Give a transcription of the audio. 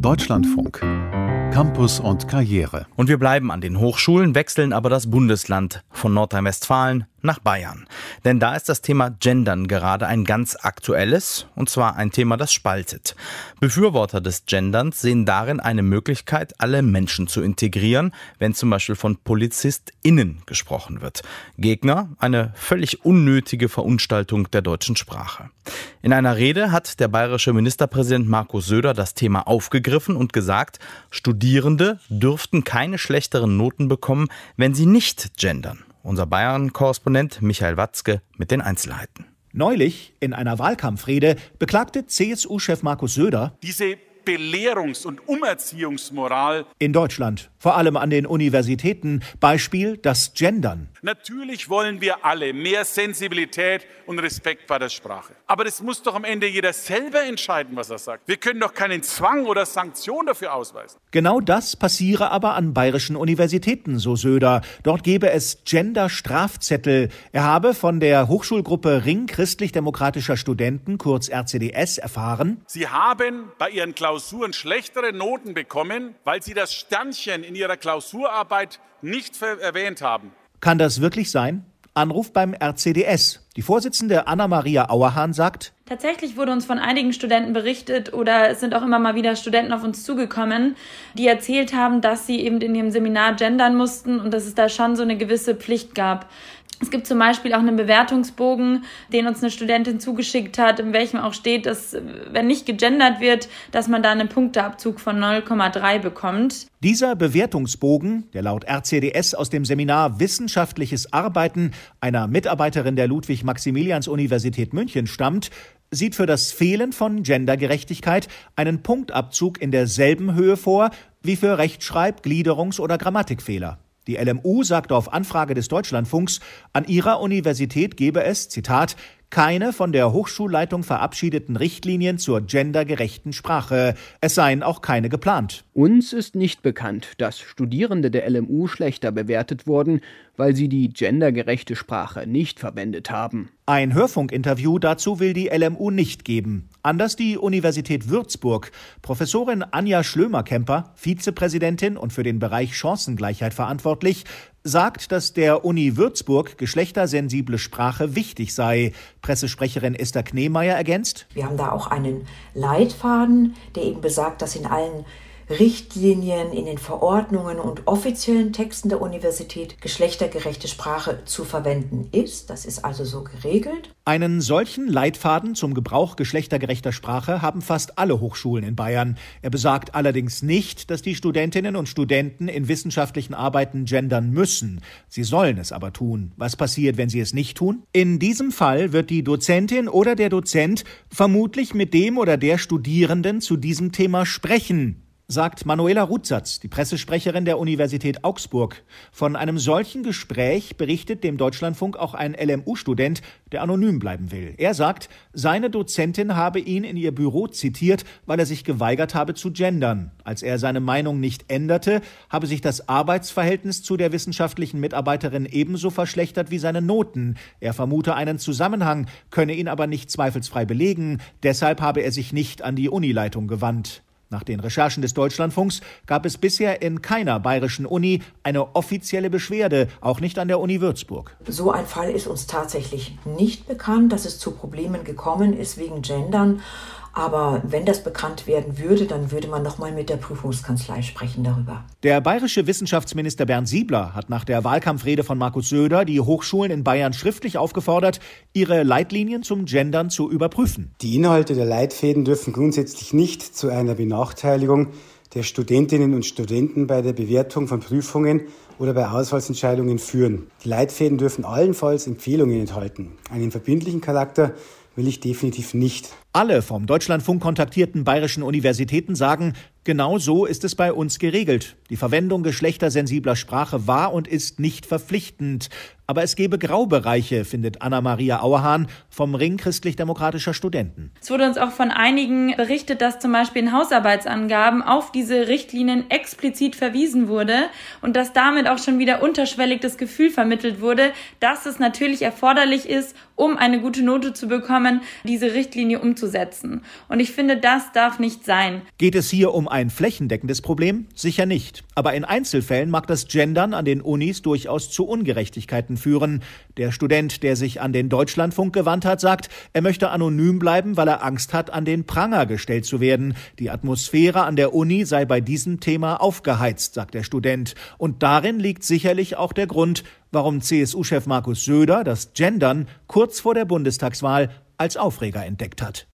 Deutschlandfunk. Campus und Karriere. Und wir bleiben an den Hochschulen, wechseln aber das Bundesland von Nordrhein-Westfalen nach Bayern. Denn da ist das Thema Gendern gerade ein ganz aktuelles, und zwar ein Thema, das spaltet. Befürworter des Genderns sehen darin eine Möglichkeit, alle Menschen zu integrieren, wenn zum Beispiel von PolizistInnen gesprochen wird. Gegner eine völlig unnötige Verunstaltung der deutschen Sprache. In einer Rede hat der bayerische Ministerpräsident Markus Söder das Thema aufgegriffen und gesagt, Studierende dürften keine schlechteren Noten bekommen, wenn sie nicht gendern. Unser Bayern-Korrespondent Michael Watzke mit den Einzelheiten. Neulich in einer Wahlkampfrede beklagte CSU-Chef Markus Söder, diese Belehrungs- und Umerziehungsmoral in Deutschland, vor allem an den Universitäten, Beispiel das Gendern. Natürlich wollen wir alle mehr Sensibilität und Respekt bei der Sprache. Aber das muss doch am Ende jeder selber entscheiden, was er sagt. Wir können doch keinen Zwang oder Sanktion dafür ausweisen. Genau das passiere aber an bayerischen Universitäten, so Söder. Dort gebe es Gender-Strafzettel. Er habe von der Hochschulgruppe Ring christlich-demokratischer Studenten, kurz RCDS, erfahren. Sie haben bei ihren Klausuren schlechtere Noten bekommen, weil sie das Sternchen in ihrer Klausurarbeit nicht erwähnt haben. Kann das wirklich sein? Anruf beim RCDS. Die Vorsitzende Anna-Maria Auerhahn sagt, Tatsächlich wurde uns von einigen Studenten berichtet oder es sind auch immer mal wieder Studenten auf uns zugekommen, die erzählt haben, dass sie eben in ihrem Seminar gendern mussten und dass es da schon so eine gewisse Pflicht gab. Es gibt zum Beispiel auch einen Bewertungsbogen, den uns eine Studentin zugeschickt hat, in welchem auch steht, dass wenn nicht gegendert wird, dass man da einen Punkteabzug von 0,3 bekommt. Dieser Bewertungsbogen, der laut RCDS aus dem Seminar Wissenschaftliches Arbeiten einer Mitarbeiterin der Ludwig-Maximilians-Universität München stammt, sieht für das Fehlen von Gendergerechtigkeit einen Punktabzug in derselben Höhe vor wie für Rechtschreib-, Gliederungs- oder Grammatikfehler. Die LMU sagte auf Anfrage des Deutschlandfunks, an ihrer Universität gebe es, Zitat, keine von der Hochschulleitung verabschiedeten Richtlinien zur gendergerechten Sprache. Es seien auch keine geplant. Uns ist nicht bekannt, dass Studierende der LMU schlechter bewertet wurden, weil sie die gendergerechte Sprache nicht verwendet haben. Ein Hörfunkinterview dazu will die LMU nicht geben. Anders die Universität Würzburg. Professorin Anja Schlömer-Kemper, Vizepräsidentin und für den Bereich Chancengleichheit verantwortlich, sagt, dass der Uni Würzburg geschlechtersensible Sprache wichtig sei. Pressesprecherin Esther Knemeyer ergänzt. Wir haben da auch einen Leitfaden, der eben besagt, dass in allen Richtlinien, in den Verordnungen und offiziellen Texten der Universität geschlechtergerechte Sprache zu verwenden ist. Das ist also so geregelt. Einen solchen Leitfaden zum Gebrauch geschlechtergerechter Sprache haben fast alle Hochschulen in Bayern. Er besagt allerdings nicht, dass die Studentinnen und Studenten in wissenschaftlichen Arbeiten gendern müssen. Sie sollen es aber tun. Was passiert, wenn sie es nicht tun? In diesem Fall wird die Dozentin oder der Dozent vermutlich mit dem oder der Studierenden zu diesem Thema sprechen sagt Manuela Rutsatz, die Pressesprecherin der Universität Augsburg. Von einem solchen Gespräch berichtet dem Deutschlandfunk auch ein LMU-Student, der anonym bleiben will. Er sagt, seine Dozentin habe ihn in ihr Büro zitiert, weil er sich geweigert habe zu gendern. Als er seine Meinung nicht änderte, habe sich das Arbeitsverhältnis zu der wissenschaftlichen Mitarbeiterin ebenso verschlechtert wie seine Noten. Er vermute einen Zusammenhang, könne ihn aber nicht zweifelsfrei belegen. Deshalb habe er sich nicht an die Unileitung gewandt. Nach den Recherchen des Deutschlandfunks gab es bisher in keiner bayerischen Uni eine offizielle Beschwerde, auch nicht an der Uni Würzburg. So ein Fall ist uns tatsächlich nicht bekannt, dass es zu Problemen gekommen ist wegen Gendern. Aber wenn das bekannt werden würde, dann würde man noch mal mit der Prüfungskanzlei sprechen darüber. Der bayerische Wissenschaftsminister Bernd Siebler hat nach der Wahlkampfrede von Markus Söder die Hochschulen in Bayern schriftlich aufgefordert, ihre Leitlinien zum Gendern zu überprüfen. Die Inhalte der Leitfäden dürfen grundsätzlich nicht zu einer Benachteiligung der Studentinnen und Studenten bei der Bewertung von Prüfungen oder bei Auswahlsentscheidungen führen. Die Leitfäden dürfen allenfalls Empfehlungen enthalten. Einen verbindlichen Charakter will ich definitiv nicht. Alle vom Deutschlandfunk kontaktierten bayerischen Universitäten sagen, genau so ist es bei uns geregelt. Die Verwendung geschlechtersensibler Sprache war und ist nicht verpflichtend. Aber es gebe Graubereiche, findet Anna-Maria Auerhahn vom Ring christlich-demokratischer Studenten. Es wurde uns auch von einigen berichtet, dass zum Beispiel in Hausarbeitsangaben auf diese Richtlinien explizit verwiesen wurde und dass damit auch schon wieder unterschwellig das Gefühl vermittelt wurde, dass es natürlich erforderlich ist, um eine gute Note zu bekommen, diese Richtlinie umzusetzen. Und ich finde, das darf nicht sein. Geht es hier um ein flächendeckendes Problem? Sicher Aber in Einzelfällen mag das Gendern an den Unis durchaus zu Ungerechtigkeiten führen. Der Student, der sich an den Deutschlandfunk gewandt hat, sagt, er möchte anonym bleiben, weil er Angst hat, an den Pranger gestellt zu werden. Die Atmosphäre an der Uni sei bei diesem Thema aufgeheizt, sagt der Student. Und darin liegt sicherlich auch der Grund, warum CSU-Chef Markus Söder das Gendern kurz vor der Bundestagswahl als Aufreger entdeckt hat.